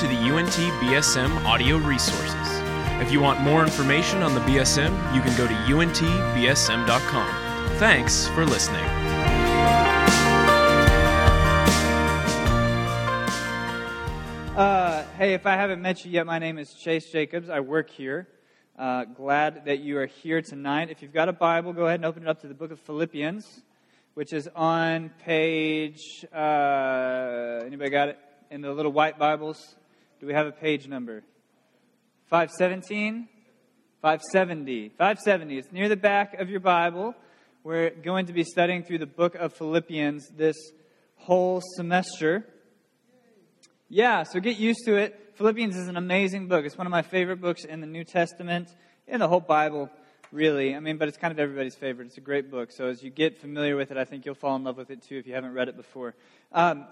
to the UNT BSM audio resources. If you want more information on the BSM, you can go to untbsm.com. Thanks for listening. Uh, hey, if I haven't met you yet, my name is Chase Jacobs. I work here. Uh, glad that you are here tonight. If you've got a Bible, go ahead and open it up to the book of Philippians, which is on page. Uh, anybody got it in the little white Bibles? Do we have a page number? 517? 570. 570. It's near the back of your Bible. We're going to be studying through the book of Philippians this whole semester. Yeah, so get used to it. Philippians is an amazing book. It's one of my favorite books in the New Testament, in the whole Bible, really. I mean, but it's kind of everybody's favorite. It's a great book. So as you get familiar with it, I think you'll fall in love with it too if you haven't read it before. Um,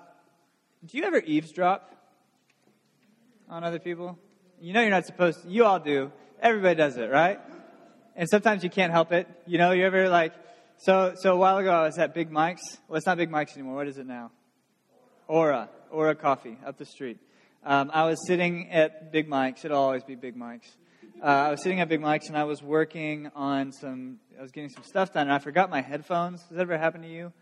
do you ever eavesdrop on other people? You know you're not supposed to. You all do. Everybody does it, right? And sometimes you can't help it. You know, you ever like, so, so a while ago I was at Big Mike's. Well, it's not Big Mike's anymore. What is it now? Aura. Aura Coffee up the street. Um, I was sitting at Big Mike's. It'll always be Big Mike's. Uh, I was sitting at Big Mike's and I was working on some, I was getting some stuff done and I forgot my headphones. Has that ever happened to you?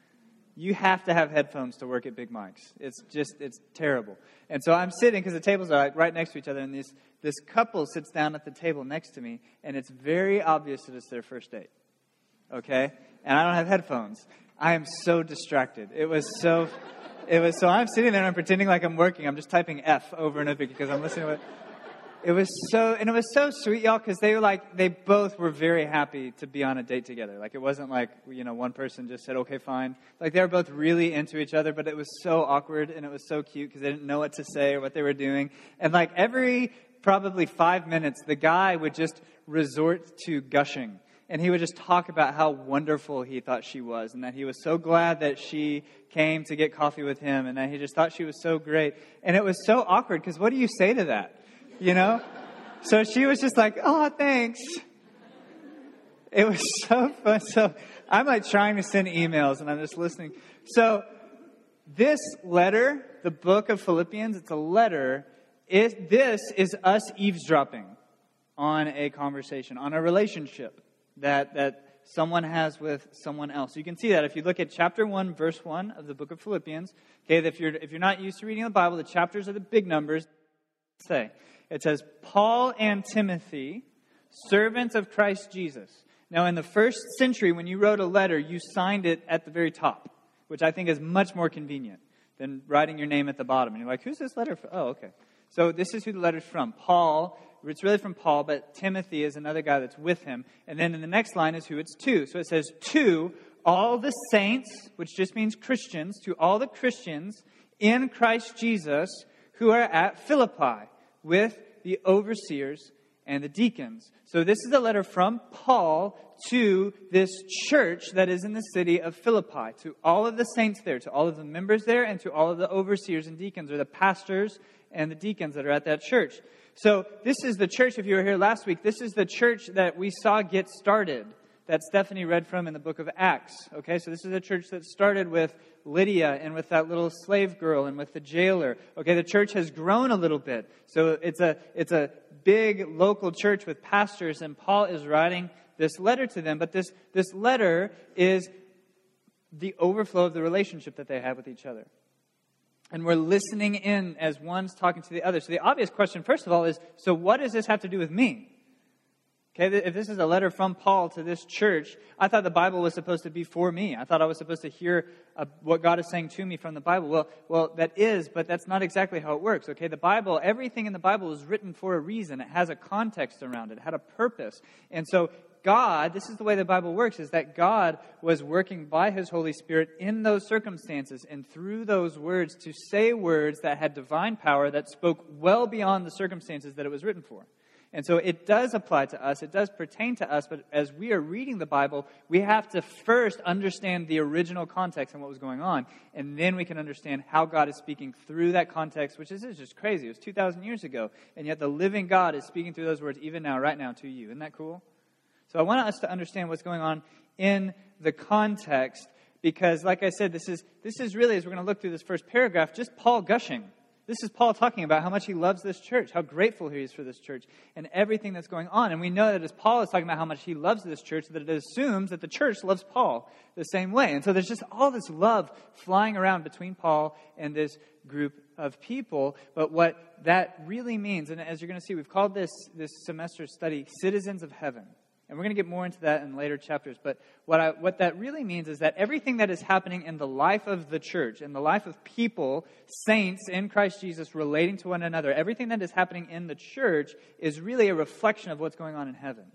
You have to have headphones to work at Big Mike's. It's just, it's terrible. And so I'm sitting because the tables are right next to each other and this, this couple sits down at the table next to me and it's very obvious that it's their first date. Okay? And I don't have headphones. I am so distracted. It was so it was so I'm sitting there and I'm pretending like I'm working. I'm just typing F over and over because I'm listening to it. It was so, and it was so sweet, y'all, because they were like, they both were very happy to be on a date together. Like, it wasn't like, you know, one person just said, okay, fine. Like, they were both really into each other, but it was so awkward and it was so cute because they didn't know what to say or what they were doing. And like, every probably five minutes, the guy would just resort to gushing and he would just talk about how wonderful he thought she was and that he was so glad that she came to get coffee with him and that he just thought she was so great. And it was so awkward because what do you say to that? You know? So she was just like, oh, thanks. It was so fun. So I'm like trying to send emails and I'm just listening. So this letter, the book of Philippians, it's a letter. It, this is us eavesdropping on a conversation, on a relationship that, that someone has with someone else. You can see that if you look at chapter 1, verse 1 of the book of Philippians. Okay, if you're, if you're not used to reading the Bible, the chapters are the big numbers. Say, it says, Paul and Timothy, servants of Christ Jesus. Now, in the first century, when you wrote a letter, you signed it at the very top, which I think is much more convenient than writing your name at the bottom. And you're like, who's this letter from? Oh, okay. So this is who the letter's from. Paul it's really from Paul, but Timothy is another guy that's with him. And then in the next line is who it's to. So it says, To all the saints, which just means Christians, to all the Christians in Christ Jesus who are at Philippi with the overseers and the deacons. So this is a letter from Paul to this church that is in the city of Philippi, to all of the saints there, to all of the members there, and to all of the overseers and deacons, or the pastors and the deacons that are at that church. So, this is the church, if you were here last week, this is the church that we saw get started, that Stephanie read from in the book of Acts. Okay, so this is a church that started with Lydia and with that little slave girl and with the jailer. Okay, the church has grown a little bit. So, it's a, it's a big local church with pastors, and Paul is writing this letter to them. But this, this letter is the overflow of the relationship that they have with each other and we're listening in as one's talking to the other. So the obvious question, first of all, is so what does this have to do with me? Okay, if this is a letter from Paul to this church, I thought the Bible was supposed to be for me. I thought I was supposed to hear uh, what God is saying to me from the Bible. Well, well, that is, but that's not exactly how it works. Okay, the Bible, everything in the Bible is written for a reason. It has a context around it, it had a purpose. And so God, this is the way the Bible works, is that God was working by His Holy Spirit in those circumstances and through those words to say words that had divine power that spoke well beyond the circumstances that it was written for. And so it does apply to us, it does pertain to us, but as we are reading the Bible, we have to first understand the original context and what was going on, and then we can understand how God is speaking through that context, which is just crazy. It was 2,000 years ago, and yet the living God is speaking through those words even now, right now, to you. Isn't that cool? So I want us to understand what's going on in the context because, like I said, this is, this is really, as we're going to look through this first paragraph, just Paul gushing. This is Paul talking about how much he loves this church, how grateful he is for this church, and everything that's going on. And we know that as Paul is talking about how much he loves this church, that it assumes that the church loves Paul the same way. And so there's just all this love flying around between Paul and this group of people. But what that really means, and as you're going to see, we've called this, this semester study Citizens of Heaven. And we're going to get more into that in later chapters. But what, I, what that really means is that everything that is happening in the life of the church, in the life of people, saints in Christ Jesus relating to one another, everything that is happening in the church is really a reflection of what's going on in heaven.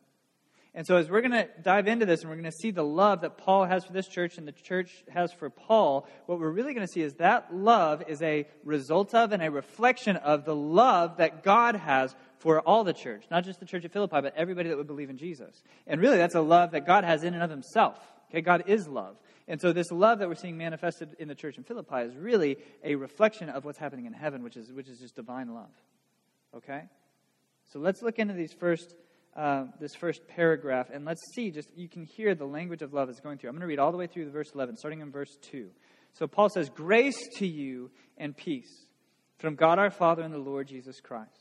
And so, as we're going to dive into this and we're going to see the love that Paul has for this church and the church has for Paul, what we're really going to see is that love is a result of and a reflection of the love that God has for all the church, not just the church at Philippi, but everybody that would believe in Jesus. And really, that's a love that God has in and of himself. Okay, God is love. And so this love that we're seeing manifested in the church in Philippi is really a reflection of what's happening in heaven, which is, which is just divine love. Okay? So let's look into these first, uh, this first paragraph, and let's see, just you can hear the language of love is going through. I'm going to read all the way through the verse 11, starting in verse 2. So Paul says, Grace to you and peace from God our Father and the Lord Jesus Christ.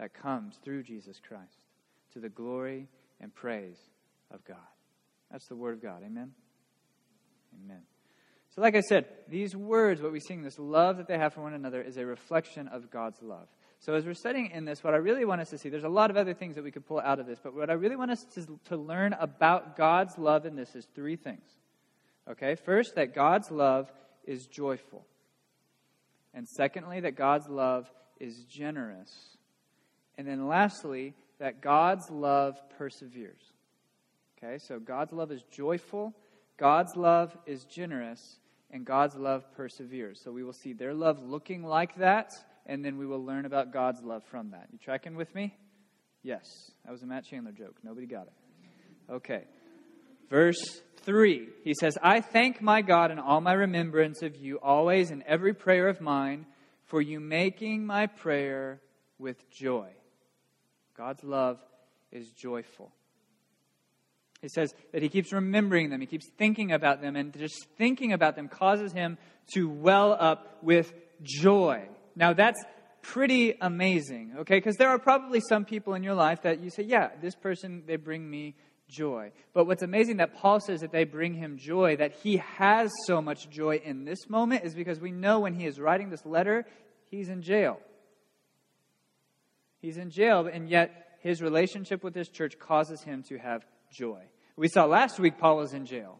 that comes through Jesus Christ to the glory and praise of God. That's the Word of God. Amen? Amen. So, like I said, these words, what we sing, this love that they have for one another, is a reflection of God's love. So, as we're studying in this, what I really want us to see, there's a lot of other things that we could pull out of this, but what I really want us to, to learn about God's love in this is three things. Okay? First, that God's love is joyful. And secondly, that God's love is generous. And then lastly, that God's love perseveres. Okay, so God's love is joyful, God's love is generous, and God's love perseveres. So we will see their love looking like that, and then we will learn about God's love from that. You tracking with me? Yes. That was a Matt Chandler joke. Nobody got it. Okay. Verse 3, he says, I thank my God in all my remembrance of you, always in every prayer of mine, for you making my prayer with joy. God's love is joyful. He says that he keeps remembering them, he keeps thinking about them, and just thinking about them causes him to well up with joy. Now, that's pretty amazing, okay? Because there are probably some people in your life that you say, yeah, this person, they bring me joy. But what's amazing that Paul says that they bring him joy, that he has so much joy in this moment, is because we know when he is writing this letter, he's in jail. He's in jail, and yet his relationship with this church causes him to have joy. We saw last week Paul was in jail.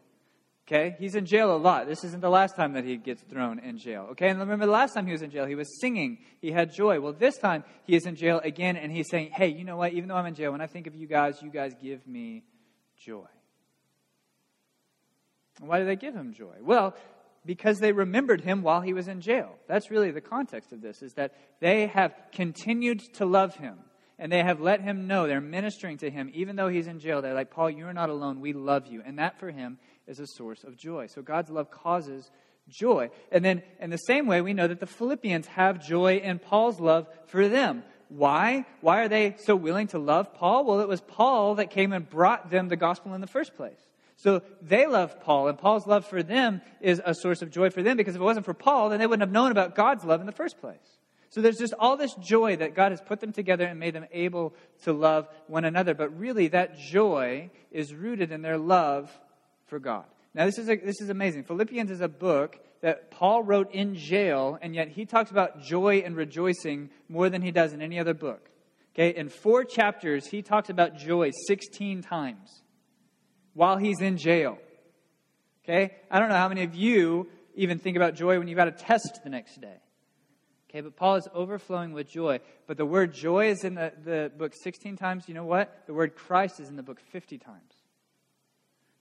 Okay? He's in jail a lot. This isn't the last time that he gets thrown in jail. Okay? And remember the last time he was in jail, he was singing. He had joy. Well, this time he is in jail again and he's saying, hey, you know what? Even though I'm in jail, when I think of you guys, you guys give me joy. why do they give him joy? Well, because they remembered him while he was in jail. That's really the context of this, is that they have continued to love him. And they have let him know, they're ministering to him, even though he's in jail. They're like, Paul, you're not alone. We love you. And that for him is a source of joy. So God's love causes joy. And then in the same way, we know that the Philippians have joy in Paul's love for them. Why? Why are they so willing to love Paul? Well, it was Paul that came and brought them the gospel in the first place. So they love Paul, and Paul's love for them is a source of joy for them because if it wasn't for Paul, then they wouldn't have known about God's love in the first place. So there's just all this joy that God has put them together and made them able to love one another. But really, that joy is rooted in their love for God. Now, this is, a, this is amazing. Philippians is a book that Paul wrote in jail, and yet he talks about joy and rejoicing more than he does in any other book. Okay, in four chapters, he talks about joy 16 times while he's in jail. Okay, I don't know how many of you even think about joy when you've got a test the next day. Okay, but Paul is overflowing with joy. But the word joy is in the, the book 16 times. You know what? The word Christ is in the book 50 times.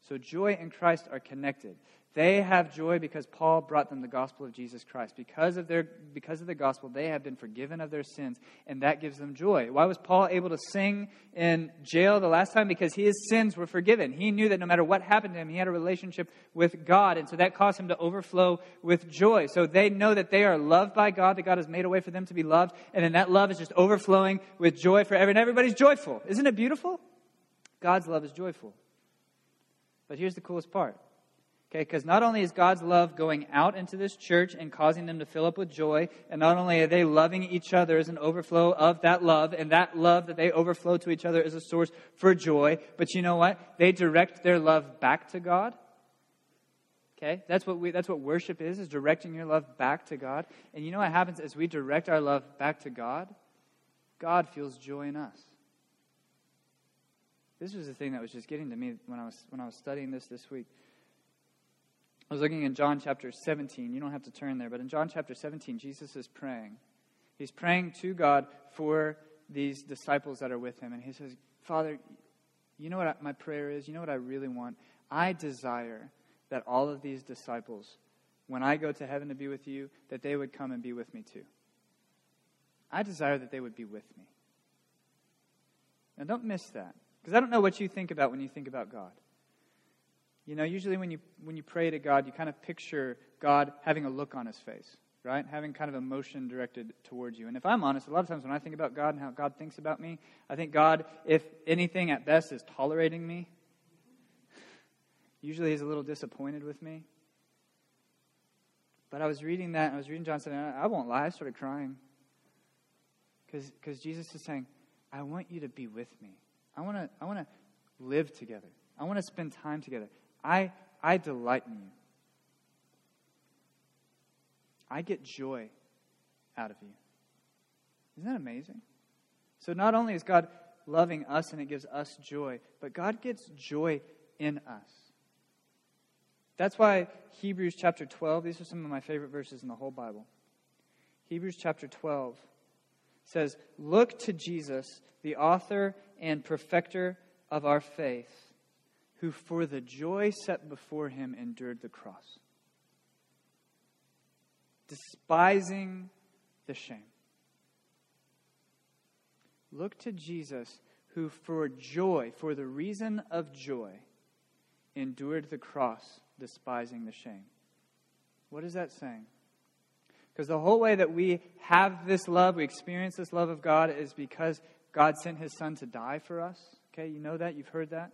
So joy and Christ are connected. They have joy because Paul brought them the gospel of Jesus Christ. Because of, their, because of the gospel, they have been forgiven of their sins, and that gives them joy. Why was Paul able to sing in jail the last time? Because his sins were forgiven. He knew that no matter what happened to him, he had a relationship with God, and so that caused him to overflow with joy. So they know that they are loved by God, that God has made a way for them to be loved, and then that love is just overflowing with joy forever, and everybody's joyful. Isn't it beautiful? God's love is joyful. But here's the coolest part Okay, because not only is God's love going out into this church and causing them to fill up with joy, and not only are they loving each other as an overflow of that love, and that love that they overflow to each other is a source for joy, but you know what? They direct their love back to God. Okay, that's what we that's what worship is, is directing your love back to God. And you know what happens as we direct our love back to God? God feels joy in us. This was the thing that was just getting to me when I was when I was studying this this week. I was looking in John chapter 17. You don't have to turn there, but in John chapter 17, Jesus is praying. He's praying to God for these disciples that are with him. And he says, Father, you know what my prayer is? You know what I really want? I desire that all of these disciples, when I go to heaven to be with you, that they would come and be with me too. I desire that they would be with me. Now, don't miss that, because I don't know what you think about when you think about God. You know, usually when you, when you pray to God, you kind of picture God having a look on his face, right? Having kind of emotion directed towards you. And if I'm honest, a lot of times when I think about God and how God thinks about me, I think God, if anything at best, is tolerating me. Usually he's a little disappointed with me. But I was reading that, I was reading John 7, I won't lie, I started crying. Because Jesus is saying, I want you to be with me. I want to I want to live together. I want to spend time together. I, I delight in you. I get joy out of you. Isn't that amazing? So, not only is God loving us and it gives us joy, but God gets joy in us. That's why Hebrews chapter 12, these are some of my favorite verses in the whole Bible. Hebrews chapter 12 says, Look to Jesus, the author and perfecter of our faith who for the joy set before him endured the cross, despising the shame. Look to Jesus, who for joy, for the reason of joy, endured the cross, despising the shame. What is that saying? Because the whole way that we have this love, we experience this love of God, is because God sent his son to die for us. Okay, you know that? You've heard that?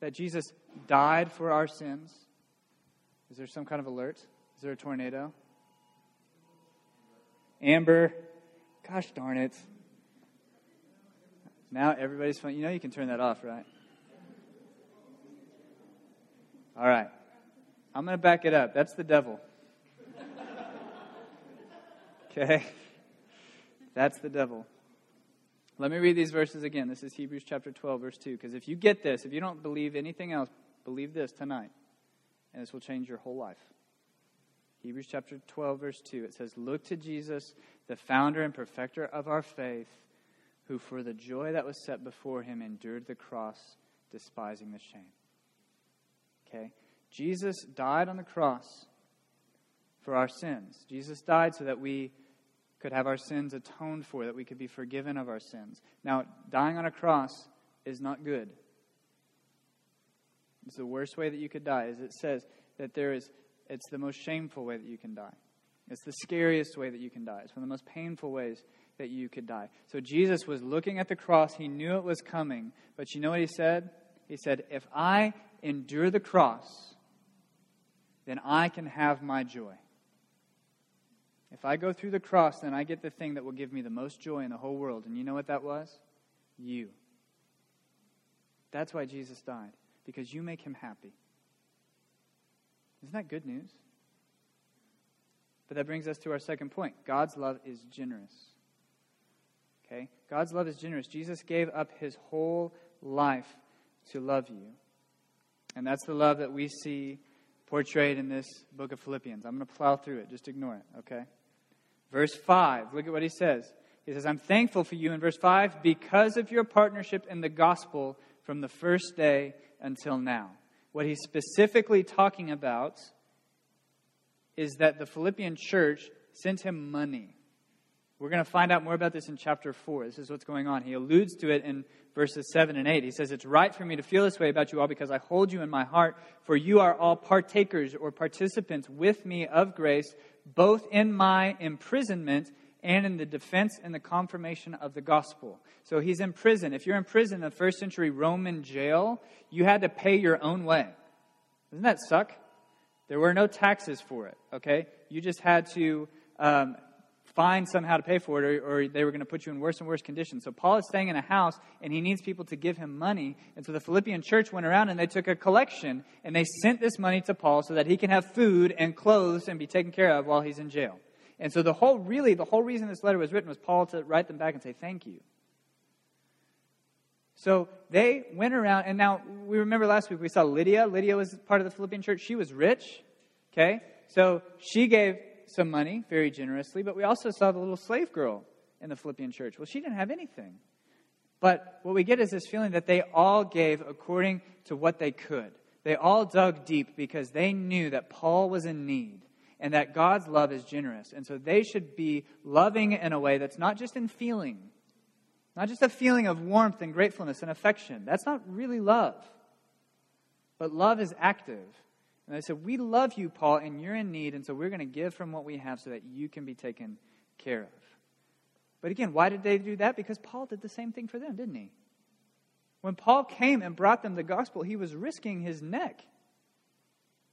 That Jesus died for our sins. Is there some kind of alert? Is there a tornado? Amber. Gosh darn it. Now everybody's fun. You know you can turn that off, right? All right. I'm going to back it up. That's the devil. Okay? That's the devil. Let me read these verses again. This is Hebrews chapter 12, verse 2. Because if you get this, if you don't believe anything else, believe this tonight, and this will change your whole life. Hebrews chapter 12, verse 2. It says, Look to Jesus, the founder and perfecter of our faith, who for the joy that was set before him endured the cross, despising the shame. Okay? Jesus died on the cross for our sins. Jesus died so that we could have our sins atoned for, that we could be forgiven of our sins. Now, dying on a cross is not good. It's the worst way that you could die, as it says that there is, it's the most shameful way that you can die. It's the scariest way that you can die. It's one of the most painful ways that you could die. So Jesus was looking at the cross. He knew it was coming. But you know what he said? He said, If I endure the cross, then I can have my joy. If I go through the cross, then I get the thing that will give me the most joy in the whole world. And you know what that was? You. That's why Jesus died, because you make him happy. Isn't that good news? But that brings us to our second point God's love is generous. Okay? God's love is generous. Jesus gave up his whole life to love you. And that's the love that we see portrayed in this book of Philippians. I'm going to plow through it. Just ignore it, okay? Verse 5, look at what he says. He says, I'm thankful for you in verse 5 because of your partnership in the gospel from the first day until now. What he's specifically talking about is that the Philippian church sent him money. We're going to find out more about this in chapter 4. This is what's going on. He alludes to it in verses 7 and 8. He says, It's right for me to feel this way about you all because I hold you in my heart, for you are all partakers or participants with me of grace, both in my imprisonment and in the defense and the confirmation of the gospel. So he's in prison. If you're in prison in the first century Roman jail, you had to pay your own way. Doesn't that suck? There were no taxes for it, okay? You just had to um, find somehow to pay for it, or, or they were going to put you in worse and worse conditions. So Paul is staying in a house, and he needs people to give him money. And so the Philippian church went around and they took a collection, and they sent this money to Paul so that he can have food and clothes and be taken care of while he's in jail. And so the whole, really, the whole reason this letter was written was Paul to write them back and say, thank you. So they went around, and now we remember last week we saw Lydia. Lydia was part of the Philippian church. She was rich, okay? So she gave some money very generously, but we also saw the little slave girl in the Philippian church. Well, she didn't have anything. But what we get is this feeling that they all gave according to what they could. They all dug deep because they knew that Paul was in need and that God's love is generous. And so they should be loving in a way that's not just in feeling, not just a feeling of warmth and gratefulness and affection. That's not really love. But love is active. And they said, We love you, Paul, and you're in need, and so we're going to give from what we have so that you can be taken care of. But again, why did they do that? Because Paul did the same thing for them, didn't he? When Paul came and brought them the gospel, he was risking his neck.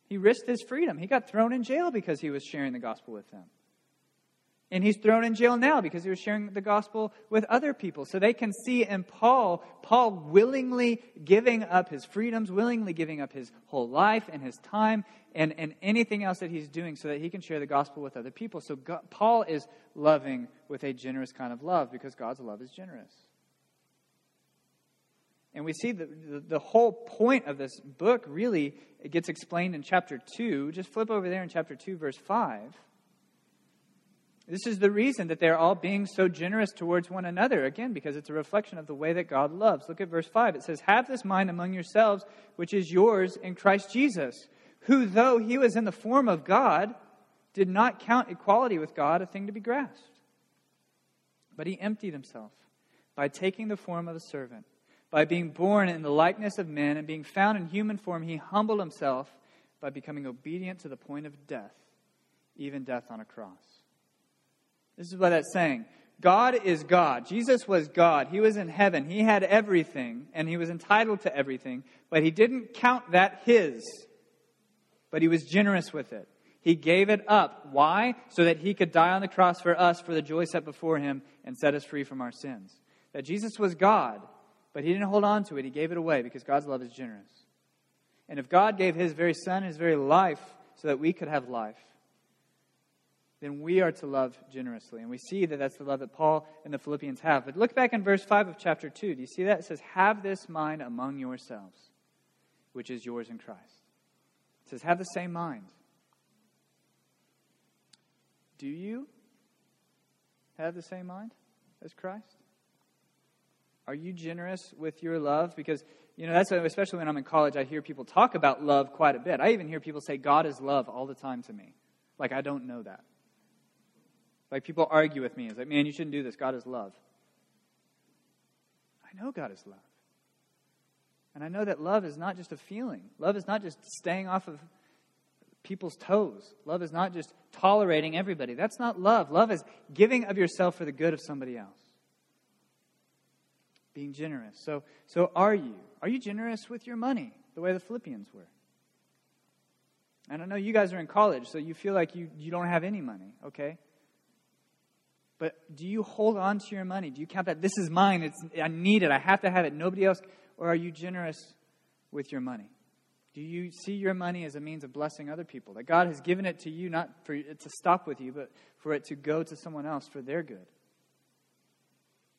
He risked his freedom. He got thrown in jail because he was sharing the gospel with them. And he's thrown in jail now because he was sharing the gospel with other people. So they can see in Paul, Paul willingly giving up his freedoms, willingly giving up his whole life and his time and, and anything else that he's doing so that he can share the gospel with other people. So God, Paul is loving with a generous kind of love because God's love is generous. And we see the, the, the whole point of this book really it gets explained in chapter 2. Just flip over there in chapter 2, verse 5. This is the reason that they're all being so generous towards one another, again, because it's a reflection of the way that God loves. Look at verse 5. It says, Have this mind among yourselves, which is yours in Christ Jesus, who, though he was in the form of God, did not count equality with God a thing to be grasped. But he emptied himself by taking the form of a servant. By being born in the likeness of men and being found in human form, he humbled himself by becoming obedient to the point of death, even death on a cross. This is what that's saying. God is God. Jesus was God. He was in heaven. He had everything, and he was entitled to everything, but he didn't count that his, but he was generous with it. He gave it up. Why? So that he could die on the cross for us for the joy set before him and set us free from our sins. That Jesus was God, but he didn't hold on to it. He gave it away because God's love is generous. And if God gave his very son, his very life, so that we could have life, then we are to love generously. And we see that that's the love that Paul and the Philippians have. But look back in verse 5 of chapter 2. Do you see that? It says, Have this mind among yourselves, which is yours in Christ. It says, Have the same mind. Do you have the same mind as Christ? Are you generous with your love? Because, you know, that's especially when I'm in college, I hear people talk about love quite a bit. I even hear people say, God is love all the time to me. Like, I don't know that. Like people argue with me. It's like, man, you shouldn't do this. God is love. I know God is love. And I know that love is not just a feeling. Love is not just staying off of people's toes. Love is not just tolerating everybody. That's not love. Love is giving of yourself for the good of somebody else. Being generous. So, so are you? Are you generous with your money the way the Philippians were? And I know you guys are in college, so you feel like you, you don't have any money, okay? But do you hold on to your money? Do you count that this is mine? It's, I need it. I have to have it. Nobody else. Or are you generous with your money? Do you see your money as a means of blessing other people? That God has given it to you not for it to stop with you, but for it to go to someone else for their good.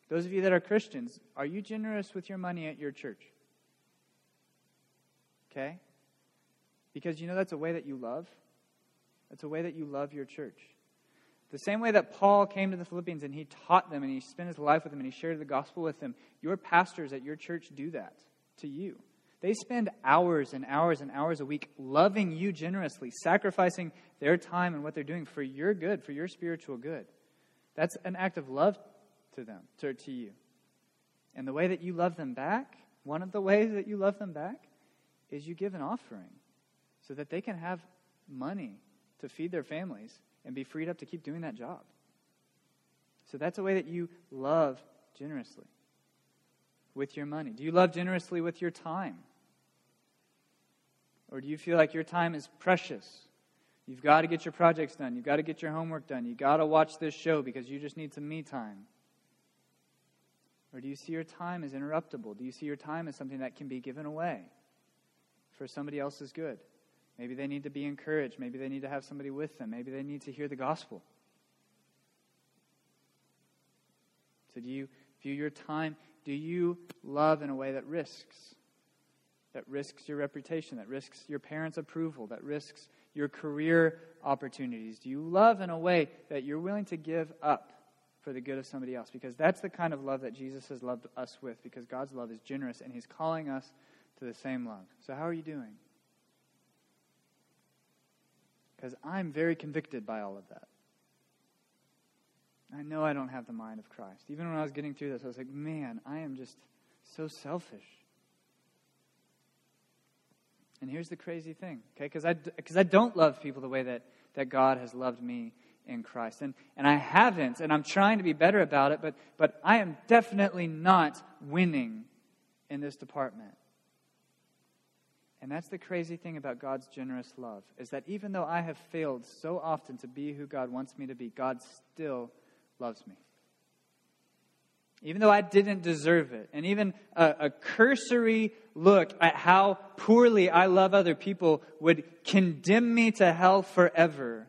Those of you that are Christians, are you generous with your money at your church? Okay? Because you know that's a way that you love. That's a way that you love your church. The same way that Paul came to the Philippians and he taught them and he spent his life with them and he shared the gospel with them, your pastors at your church do that to you. They spend hours and hours and hours a week loving you generously, sacrificing their time and what they're doing for your good, for your spiritual good. That's an act of love to them, to, to you. And the way that you love them back, one of the ways that you love them back, is you give an offering so that they can have money to feed their families and be freed up to keep doing that job. So that's a way that you love generously with your money. Do you love generously with your time? Or do you feel like your time is precious? You've got to get your projects done. You've got to get your homework done. You've got to watch this show because you just need some me time. Or do you see your time as interruptible? Do you see your time as something that can be given away for somebody else's good? Maybe they need to be encouraged. Maybe they need to have somebody with them. Maybe they need to hear the gospel. So, do you view your time? Do you love in a way that risks? That risks your reputation, that risks your parents' approval, that risks your career opportunities? Do you love in a way that you're willing to give up for the good of somebody else? Because that's the kind of love that Jesus has loved us with, because God's love is generous and He's calling us to the same love. So, how are you doing? Because I'm very convicted by all of that. I know I don't have the mind of Christ. Even when I was getting through this, I was like, man, I am just so selfish. And here's the crazy thing, okay? Because I, cause I don't love people the way that, that God has loved me in Christ. And, and I haven't, and I'm trying to be better about it, but, but I am definitely not winning in this department. And that's the crazy thing about God's generous love, is that even though I have failed so often to be who God wants me to be, God still loves me. Even though I didn't deserve it, and even a, a cursory look at how poorly I love other people would condemn me to hell forever,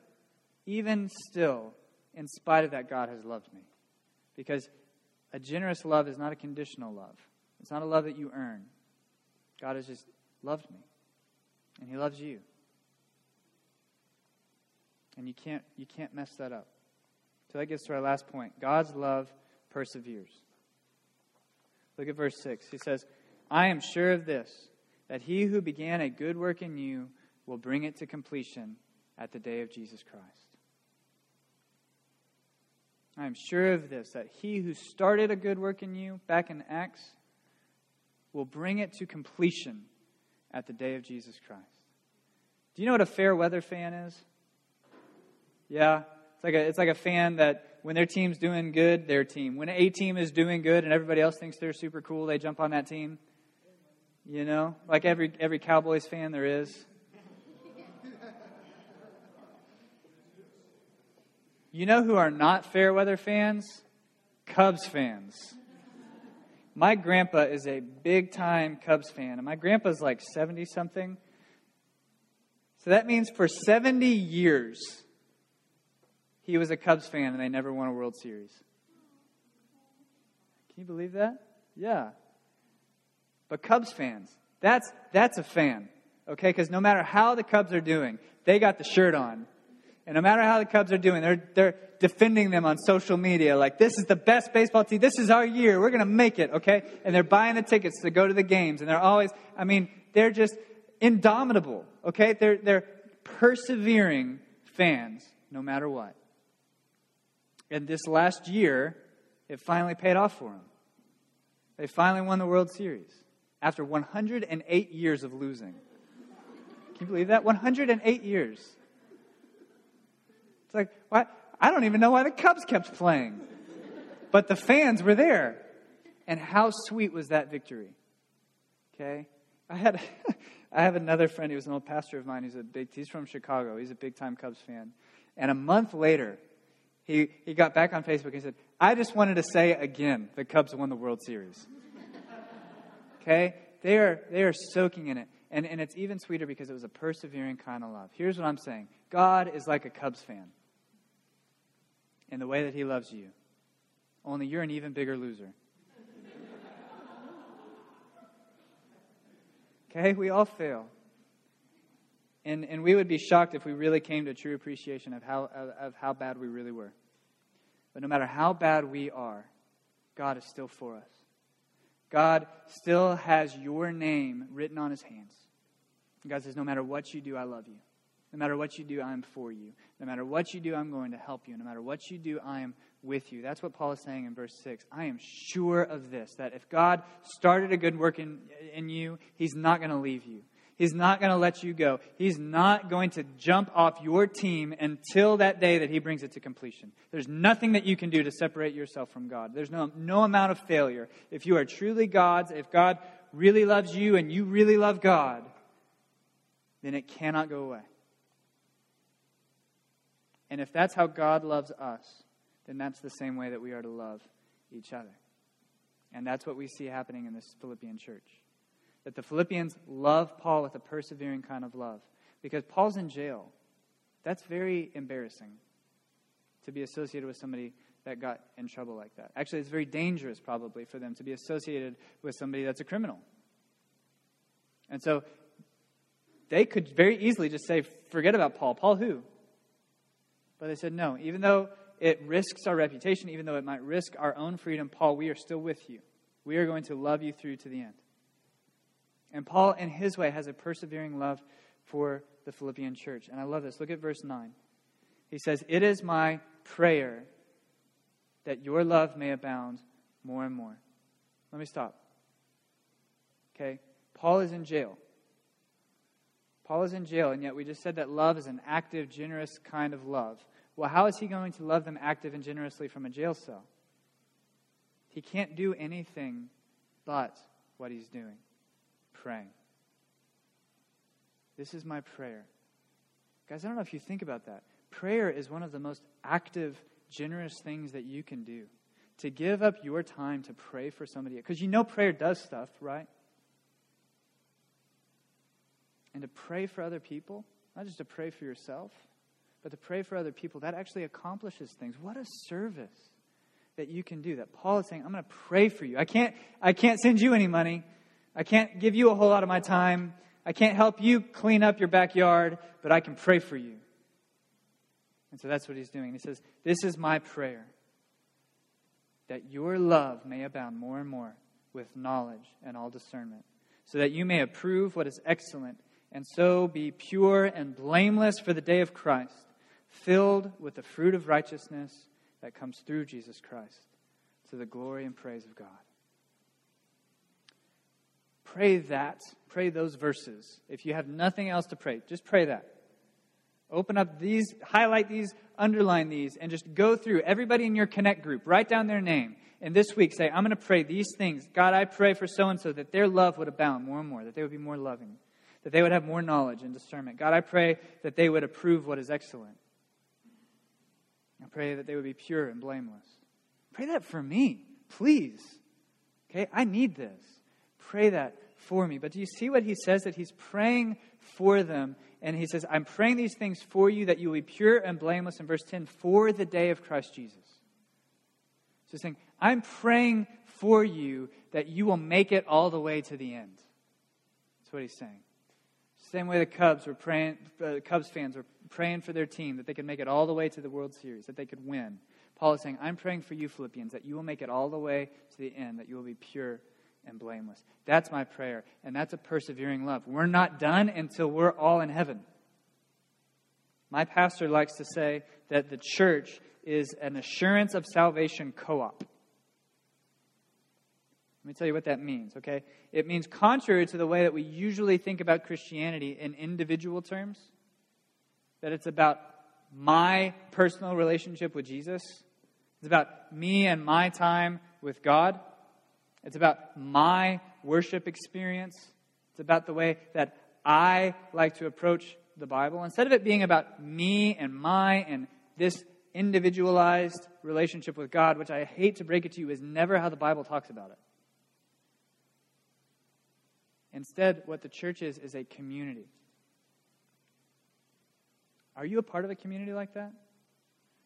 even still, in spite of that, God has loved me. Because a generous love is not a conditional love, it's not a love that you earn. God has just loved me, and He loves you. And you can't, you can't mess that up. So that gets to our last point. God's love perseveres. Look at verse 6. He says, I am sure of this, that he who began a good work in you will bring it to completion at the day of Jesus Christ. I am sure of this, that he who started a good work in you back in Acts will bring it to completion at the day of Jesus Christ. Do you know what a fair weather fan is? Yeah, it's like a, it's like a fan that when their team's doing good, their team. When a team is doing good and everybody else thinks they're super cool, they jump on that team. You know, like every every Cowboys fan there is. You know who are not fair weather fans? Cubs fans. My grandpa is a big time Cubs fan, and my grandpa's like 70 something. So that means for 70 years, he was a Cubs fan and they never won a World Series. Can you believe that? Yeah. But Cubs fans, that's, that's a fan, okay? Because no matter how the Cubs are doing, they got the shirt on. And no matter how the Cubs are doing, they're, they're defending them on social media like, this is the best baseball team. This is our year. We're going to make it, okay? And they're buying the tickets to go to the games. And they're always, I mean, they're just indomitable, okay? They're, they're persevering fans no matter what. And this last year, it finally paid off for them. They finally won the World Series after 108 years of losing. Can you believe that? 108 years. It's like? I don't even know why the Cubs kept playing. But the fans were there. And how sweet was that victory? Okay? I had I have another friend, he was an old pastor of mine, he's a big he's from Chicago. He's a big time Cubs fan. And a month later, he, he got back on Facebook and said, I just wanted to say again, the Cubs won the World Series. okay? They are, they are soaking in it. And, and it's even sweeter because it was a persevering kind of love. Here's what I'm saying God is like a Cubs fan in the way that he loves you. only you're an even bigger loser. okay? We all fail. And, and we would be shocked if we really came to true appreciation of how, of, of how bad we really were. But no matter how bad we are, God is still for us. God still has your name written on his hands. God says, No matter what you do, I love you. No matter what you do, I'm for you. No matter what you do, I'm going to help you. No matter what you do, I am with you. That's what Paul is saying in verse 6. I am sure of this, that if God started a good work in, in you, he's not going to leave you. He's not going to let you go. He's not going to jump off your team until that day that He brings it to completion. There's nothing that you can do to separate yourself from God. There's no, no amount of failure. If you are truly God's, if God really loves you and you really love God, then it cannot go away. And if that's how God loves us, then that's the same way that we are to love each other. And that's what we see happening in this Philippian church that the Philippians love Paul with a persevering kind of love because Paul's in jail. That's very embarrassing to be associated with somebody that got in trouble like that. Actually, it's very dangerous, probably, for them to be associated with somebody that's a criminal. And so they could very easily just say, forget about Paul. Paul who? But they said, no, even though it risks our reputation, even though it might risk our own freedom, Paul, we are still with you. We are going to love you through to the end. And Paul, in his way, has a persevering love for the Philippian church. And I love this. Look at verse 9. He says, It is my prayer that your love may abound more and more. Let me stop. Okay? Paul is in jail. Paul is in jail, and yet we just said that love is an active, generous kind of love. Well, how is he going to love them active and generously from a jail cell? He can't do anything but what he's doing praying. This is my prayer. Guys, I don't know if you think about that. Prayer is one of the most active, generous things that you can do. To give up your time to pray for somebody. Because you know prayer does stuff, right? And to pray for other people, not just to pray for yourself, but to pray for other people, that actually accomplishes things. What a service that you can do. That Paul is saying, I'm going to pray for you. I can't, I can't send you any money. I can't give you a whole lot of my time. I can't help you clean up your backyard, but I can pray for you. And so that's what he's doing. He says, This is my prayer that your love may abound more and more with knowledge and all discernment, so that you may approve what is excellent, and so be pure and blameless for the day of Christ, filled with the fruit of righteousness that comes through Jesus Christ, to the glory and praise of God. Pray that. Pray those verses. If you have nothing else to pray, just pray that. Open up these, highlight these, underline these, and just go through everybody in your connect group. Write down their name. And this week say, I'm going to pray these things. God, I pray for so and so that their love would abound more and more, that they would be more loving, that they would have more knowledge and discernment. God, I pray that they would approve what is excellent. I pray that they would be pure and blameless. Pray that for me, please. Okay? I need this pray that for me. But do you see what he says? That he's praying for them. And he says, I'm praying these things for you that you will be pure and blameless in verse 10 for the day of Christ Jesus. So he's saying, I'm praying for you that you will make it all the way to the end. That's what he's saying. Same way the Cubs were praying, uh, Cubs fans were praying for their team that they could make it all the way to the World Series, that they could win. Paul is saying, I'm praying for you, Philippians, that you will make it all the way to the end, that you will be pure and blameless. That's my prayer, and that's a persevering love. We're not done until we're all in heaven. My pastor likes to say that the church is an assurance of salvation co op. Let me tell you what that means, okay? It means, contrary to the way that we usually think about Christianity in individual terms, that it's about my personal relationship with Jesus. It's about me and my time with God. It's about my worship experience. It's about the way that I like to approach the Bible. Instead of it being about me and my and this individualized relationship with God, which I hate to break it to you, is never how the Bible talks about it. Instead, what the church is, is a community. Are you a part of a community like that?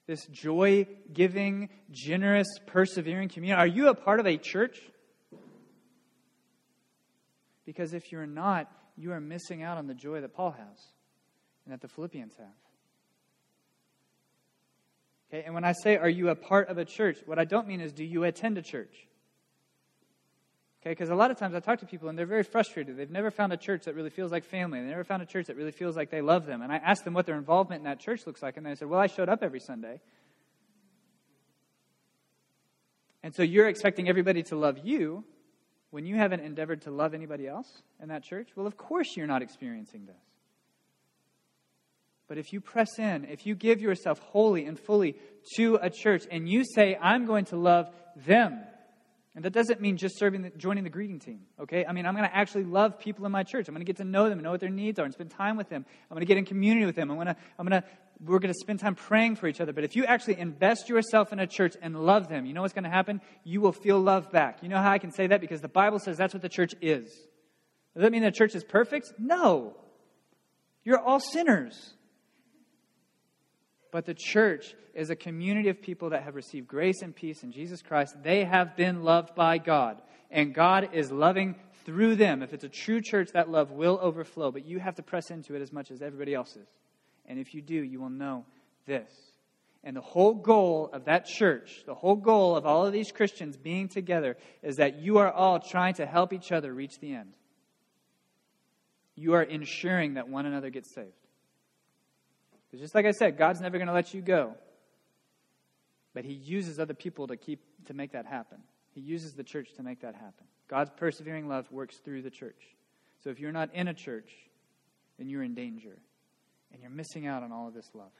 This joy giving, generous, persevering community? Are you a part of a church? Because if you're not, you are missing out on the joy that Paul has and that the Philippians have. Okay, and when I say, are you a part of a church, what I don't mean is, do you attend a church? Okay, because a lot of times I talk to people and they're very frustrated. They've never found a church that really feels like family. They never found a church that really feels like they love them. And I ask them what their involvement in that church looks like, and they said, Well, I showed up every Sunday. And so you're expecting everybody to love you when you haven't endeavored to love anybody else in that church? Well, of course you're not experiencing this. But if you press in, if you give yourself wholly and fully to a church and you say, I'm going to love them, and that doesn't mean just serving, the, joining the greeting team, okay? I mean, I'm going to actually love people in my church. I'm going to get to know them and know what their needs are and spend time with them. I'm going to get in community with them. I'm going to, I'm going to, we're going to spend time praying for each other. But if you actually invest yourself in a church and love them, you know what's going to happen? You will feel love back. You know how I can say that? Because the Bible says that's what the church is. Does that mean the church is perfect? No. You're all sinners. But the church is a community of people that have received grace and peace in Jesus Christ. They have been loved by God, and God is loving through them. If it's a true church, that love will overflow, but you have to press into it as much as everybody else is. And if you do, you will know this. And the whole goal of that church, the whole goal of all of these Christians being together, is that you are all trying to help each other reach the end. You are ensuring that one another gets saved. Because just like I said, God's never going to let you go. But He uses other people to keep to make that happen. He uses the church to make that happen. God's persevering love works through the church. So if you're not in a church, then you're in danger. And you're missing out on all of this love.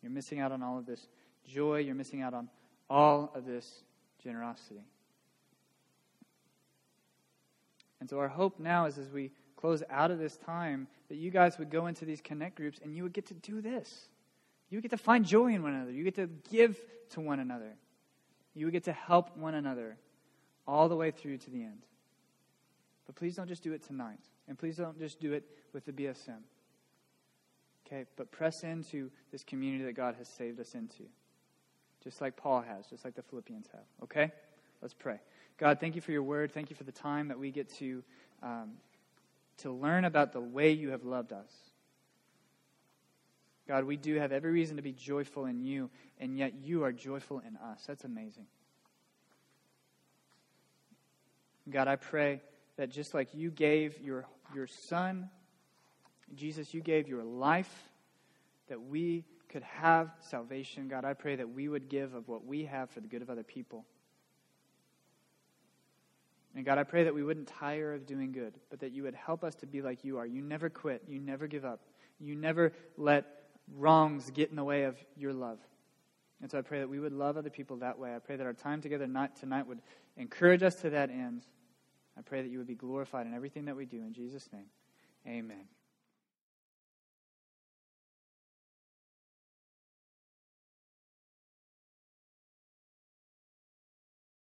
You're missing out on all of this joy. You're missing out on all of this generosity. And so our hope now is as we close out of this time that you guys would go into these connect groups and you would get to do this. You would get to find joy in one another. You get to give to one another. You would get to help one another all the way through to the end. But please don't just do it tonight. And please don't just do it with the BSM. Okay? But press into this community that God has saved us into. Just like Paul has, just like the Philippians have. Okay? Let's pray. God, thank you for your word. Thank you for the time that we get to um, to learn about the way you have loved us. God, we do have every reason to be joyful in you, and yet you are joyful in us. That's amazing. God, I pray that just like you gave your, your son, Jesus, you gave your life that we could have salvation. God, I pray that we would give of what we have for the good of other people. And God, I pray that we wouldn't tire of doing good, but that you would help us to be like you are. You never quit, you never give up, you never let wrongs get in the way of your love. And so I pray that we would love other people that way. I pray that our time together tonight would encourage us to that end. I pray that you would be glorified in everything that we do. In Jesus' name, amen.